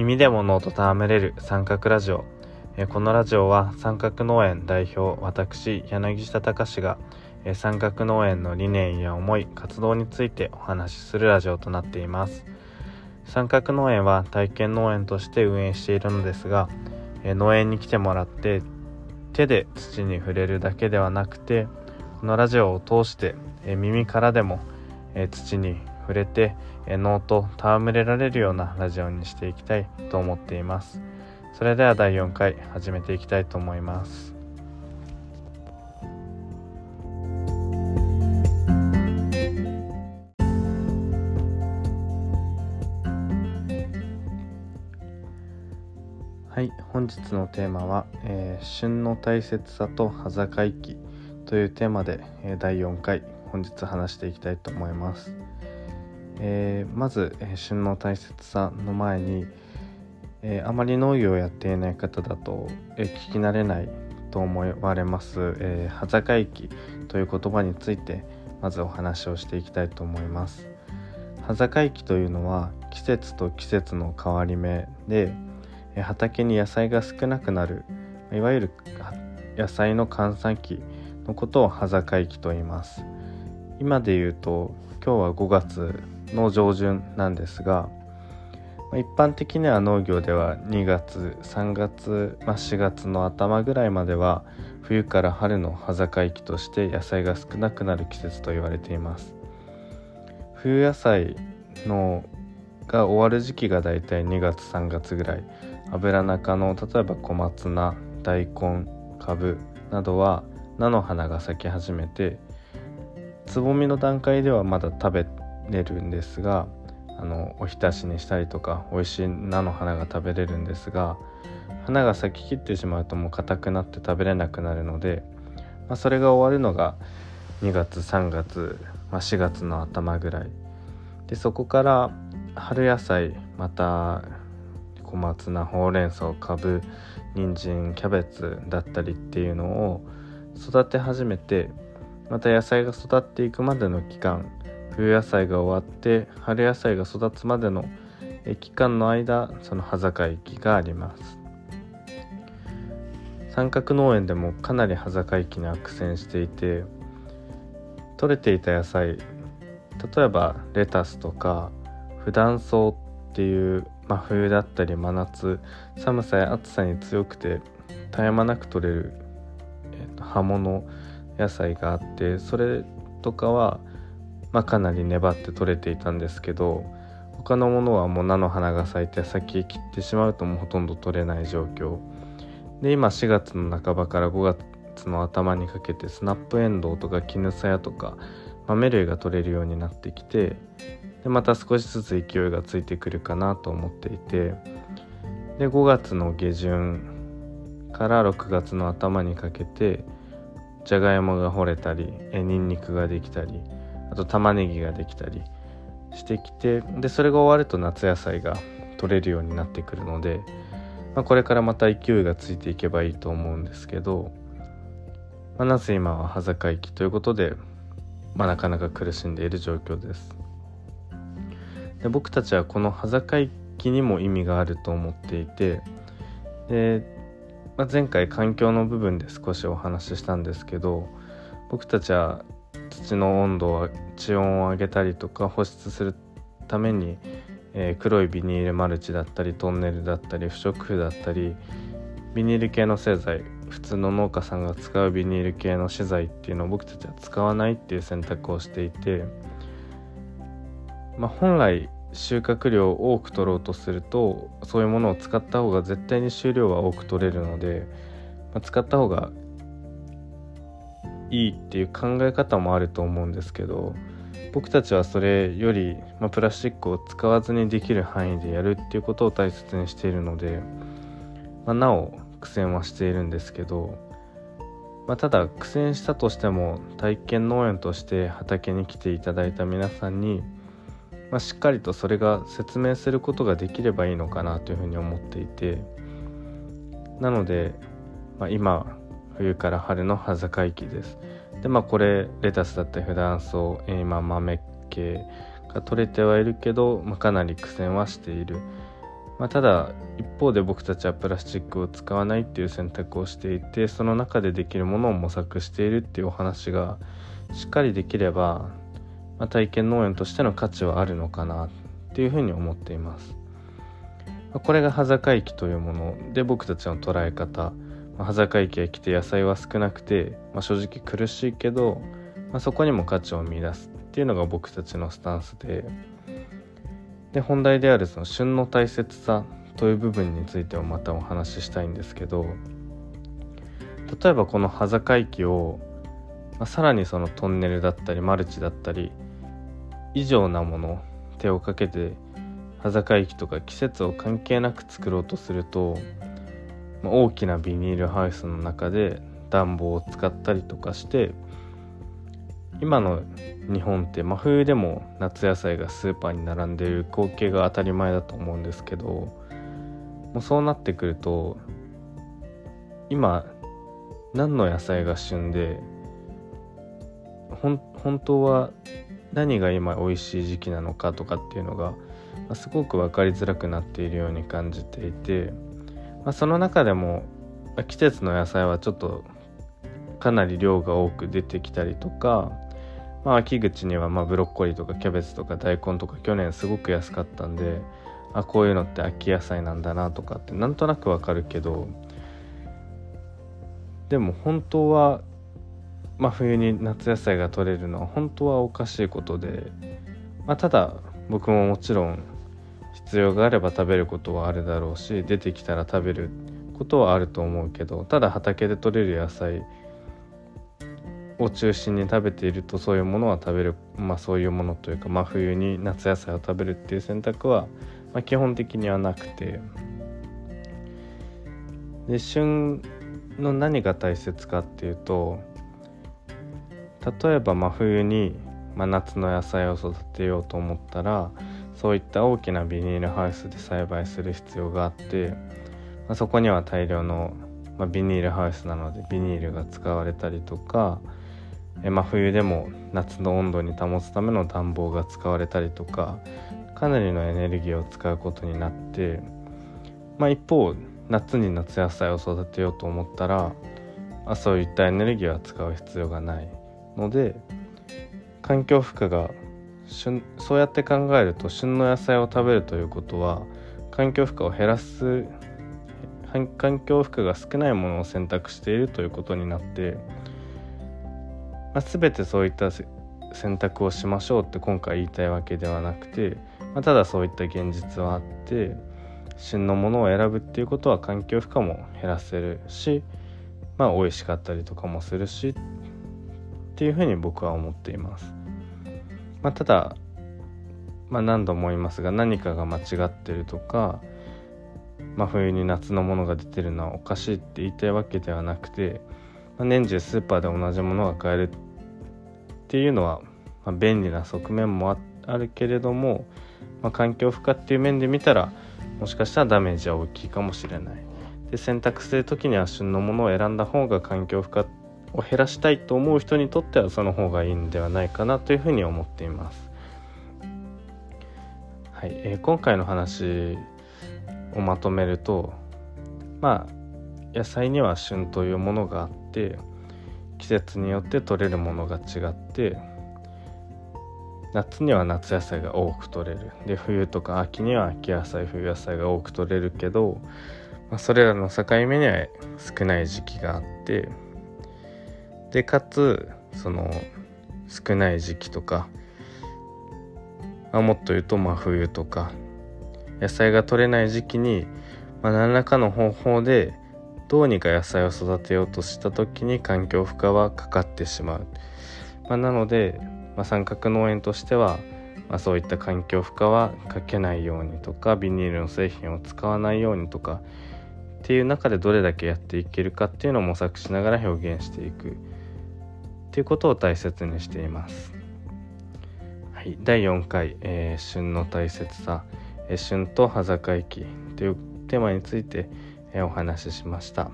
耳でも脳と戯れる三角ラジオ。このラジオは三角農園代表私柳下隆が三角農園の理念や思い活動についてお話しするラジオとなっています。三角農園は体験農園として運営しているのですが農園に来てもらって手で土に触れるだけではなくてこのラジオを通して耳からでも土に触れて脳と戯れられるようなラジオにしていきたいと思っています。それでは第4回始めていきたいと思います。はい本日のテーマは、えー、旬の大切さと端境期というテーマで、えー、第4回本日話していきたいと思います、えー、まず、え旬の大切さの前に、えあまり農業をやっていない方だと、え聞き慣れないと思われます、え端境期という言葉についてまずお話をしていきたいと思います。端境期というのは季節と季節の変わり目でえ畑に野菜が少なくなるいわゆる野菜の閑散期のことを端境期と言います。今で言うと今日は5月の上旬なんですが一般的には農業では2月3月、まあ、4月の頭ぐらいまでは冬から春の端境期として野菜が少なくなる季節と言われています。冬野菜のが終わる時期がだいたい2月3月ぐらい。油中の例えば小松菜大根かぶなどは菜の花が咲き始めてつぼみの段階ではまだ食べてれるんですがあのおひたしにしたりとか美味しい菜の花が食べれるんですが花が咲ききってしまうともう硬くなって食べれなくなるので、まあ、それが終わるのが2月3月、まあ、4月の頭ぐらい。でそこから春野菜また小松菜ほうれん草かぶ人参キャベツだったりっていうのを育て始めてまた野菜が育っていくまでの期間冬野菜が終わって春野菜が育つまでの期間の間その端境期があります。三角農園でもかなり端境期に苦戦していて取れていた野菜例えばレタスとか普段草っていう真冬だったり真夏寒さや暑さに強くて絶え間なく取れる、えーと、葉物野菜があってそれとかは、まあ、かなり粘って取れていたんですけど他のものはもう菜の花が咲いて先へ切ってしまうともうほとんど取れない状況。で今4月の半ばから5月の頭にかけてスナップエンドウとか絹さやとか豆類が取れるようになってきてでまた少しずつ勢いがついてくるかなと思っていてで5月の下旬から6月の頭にかけてじゃがいもが掘れたりえにんにくができたりあと玉ねぎができたりしてきてでそれが終わると夏野菜が取れるようになってくるので、まあ、これからまた勢いがついていけばいいと思うんですけど、まあ、なぜ今は端境期ということで、まあ、なかなか苦しんでいる状況です。で僕たちはこの端境期にも意味があると思っていてで、まあ、前回環境の部分で少しお話ししたんですけど僕たちは土の温度は地温を上げたりとか保湿するために、えー、黒いビニールマルチだったりトンネルだったり不織布だったりビニール系の製剤普通の農家さんが使うビニール系の資材っていうのを僕たちは使わないっていう選択をしていてまあ、本来収穫量を多く取ろうとするとそういうものを使った方が絶対に収量は多く取れるので、まあ、使った方がいいっていう考え方もあると思うんですけど僕たちはそれより、まあ、プラスチックを使わずにできる範囲でやるっていうことを大切にしているので、まあ、なお苦戦はしているんですけど、まあ、ただ苦戦したとしても体験農園として畑に来ていただいた皆さんにま、しっかりとそれが説明することができればいいのかなというふうに思っていてなので、ま、今冬から春の端境期ですでまあこれレタスだったり普段草今豆系が取れてはいるけど、まあ、かなり苦戦はしている、まあ、ただ一方で僕たちはプラスチックを使わないっていう選択をしていてその中でできるものを模索しているっていうお話がしっかりできれば、まあ、体験農園としての価値はあるのかなっていうふうに思っています。これが端境期というもので僕たちの捉え方、まあ、端境期が来て野菜は少なくて、まあ、正直苦しいけど、まあ、そこにも価値を見出すっていうのが僕たちのスタンスで。で本題であるその旬の大切さという部分についてもまたお話ししたいんですけど例えばこの端境期を、まあ、さらにそのトンネルだったりマルチだったり以上なもの手をかけて端境期とか季節を関係なく作ろうとすると、まあ、大きなビニールハウスの中で暖房を使ったりとかして今の日本って真冬でも夏野菜がスーパーに並んでいる光景が当たり前だと思うんですけどもうそうなってくると今何の野菜が旬で本当は何が今美味しい時期なのかとかっていうのが、すごく分かりづらくなっているように感じていて、まあ、その中でも季節の野菜はちょっとかなり量が多く出てきたりとかまあ、秋口にはまブロッコリーとかキャベツとか大根とか去年すごく安かったんであこういうのって秋野菜なんだなとかってなんとなくわかるけどでも本当はまあ、冬に夏野菜が取れるのは本当はおかしいことで、まあ、ただ僕ももちろん必要があれば食べることはあるだろうし出てきたら食べることはあると思うけどただ畑で取れる野菜を中心に食べているとそういうものは食べるまあそういうものというか真冬に夏野菜を食べるっていう選択は、まあ、基本的にはなくて。で旬の何が大切かっていうと例えば真冬に、まあ、夏の野菜を育てようと思ったらそういった大きなビニールハウスで栽培する必要があって、まあ、そこには大量の、まあ、ビニールハウスなのでビニールが使われたりとか真冬でも夏の温度に保つための暖房が使われたりとかかなりのエネルギーを使うことになって、まあ、一方夏に夏野菜を育てようと思ったらあそういったエネルギーは使う必要がないので環境負荷が旬そうやって考えると旬の野菜を食べるということは環境負荷を減らす環境負荷が少ないものを選択しているということになってまあ、全てそういった選択をしましょうって今回言いたいわけではなくて、まあ、ただそういった現実はあって旬のものを選ぶっていうことは環境負荷も減らせるしまあ美味しかったりとかもするしっていうふうに僕は思っています。まあ、ただ、まあ、何度も言いますが何かが間違ってるとか真冬に夏のものが出てるのはおかしいって言いたいわけではなくてまあ、年中スーパーで同じものが買えるっていうのは、まあ、便利な側面もあるけれども、まあ、環境負荷っていう面で見たらもしかしたらダメージは大きいかもしれない。で選択する時には旬のものを選んだ方が環境負荷を減らしたいと思う人にとってはその方がいいんではないかなというふうに思っています。はい、えー、今回の話をまとめるとまあ野菜には旬というものがあって季節によって取れるものが違って夏には夏野菜が多く取れるで冬とか秋には秋野菜冬野菜が多く取れるけど、まあ、それらの境目には少ない時期があってでかつその少ない時期とか、あ、もっと言うと真冬とか野菜が取れない時期に、まあ、何らかの方法でどうにか野菜を育てようとした時に環境負荷はかかってしまう、まあ、なので、まあ、三角農園としては、まあ、そういった環境負荷はかけないようにとかビニールの製品を使わないようにとかっていう中でどれだけやっていけるかっていうのを模索しながら表現していく。っていうことを大切にしています。はい、第4回、えー、旬の大切さ、えー、旬と端境期というテーマについて、お話ししました。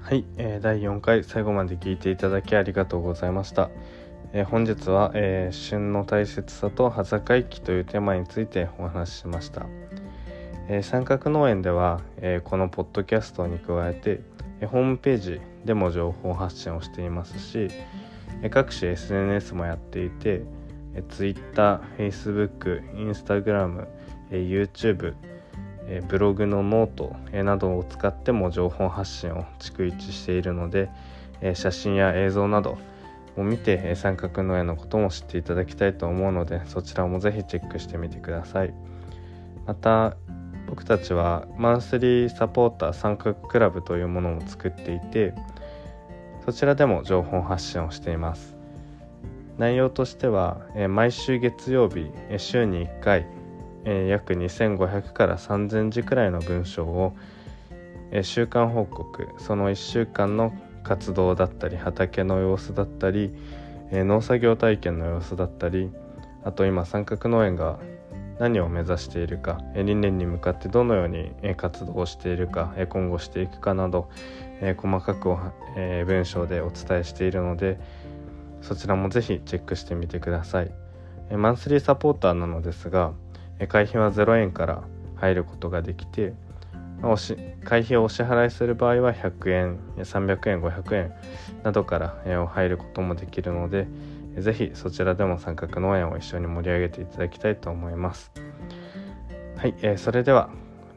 はい、えー、第4回最後まで聞いていただきありがとうございました。えー、本日は、えー、旬の大切さと端境期というテーマについてお話ししました。えー、三角農園では、えこのポッドキャストに加えて、えホームページでも情報発信をしていますし、え各種 SNS もやっていて、え Twitter、Facebook、Instagram、え YouTube、えブログの note、えなどを使っても情報発信を逐一しているので、え写真や映像などを見て、三角農園のことも知っていただきたいと思うのでそちらもぜひチェックしてみてください。また僕たちはマンスリーサポーター三角クラブというものを作っていてそちらでも情報発信をしています。内容としては、毎週月曜日、週に1回、約2500から3000字くらいの文章を、週間報告その1週間の活動だったり畑の様子だったり、えー、農作業体験の様子だったりあと今三角農園が何を目指しているか理念に向かってどのように活動をしているか今後していくかなど細かく文章でお伝えしているのでそちらもぜひチェックしてみてください。マンスリーサポーターなのですが会費は0円から入ることができて会費をお支払いする場合は100円300円500円などから入ることもできるので是非そちらでも三角農園を一緒に盛り上げていただきたいと思いますはい、えー、それでは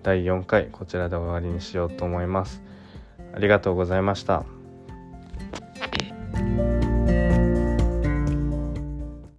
第4回こちらで終わりにしようと思いますありがとうございました。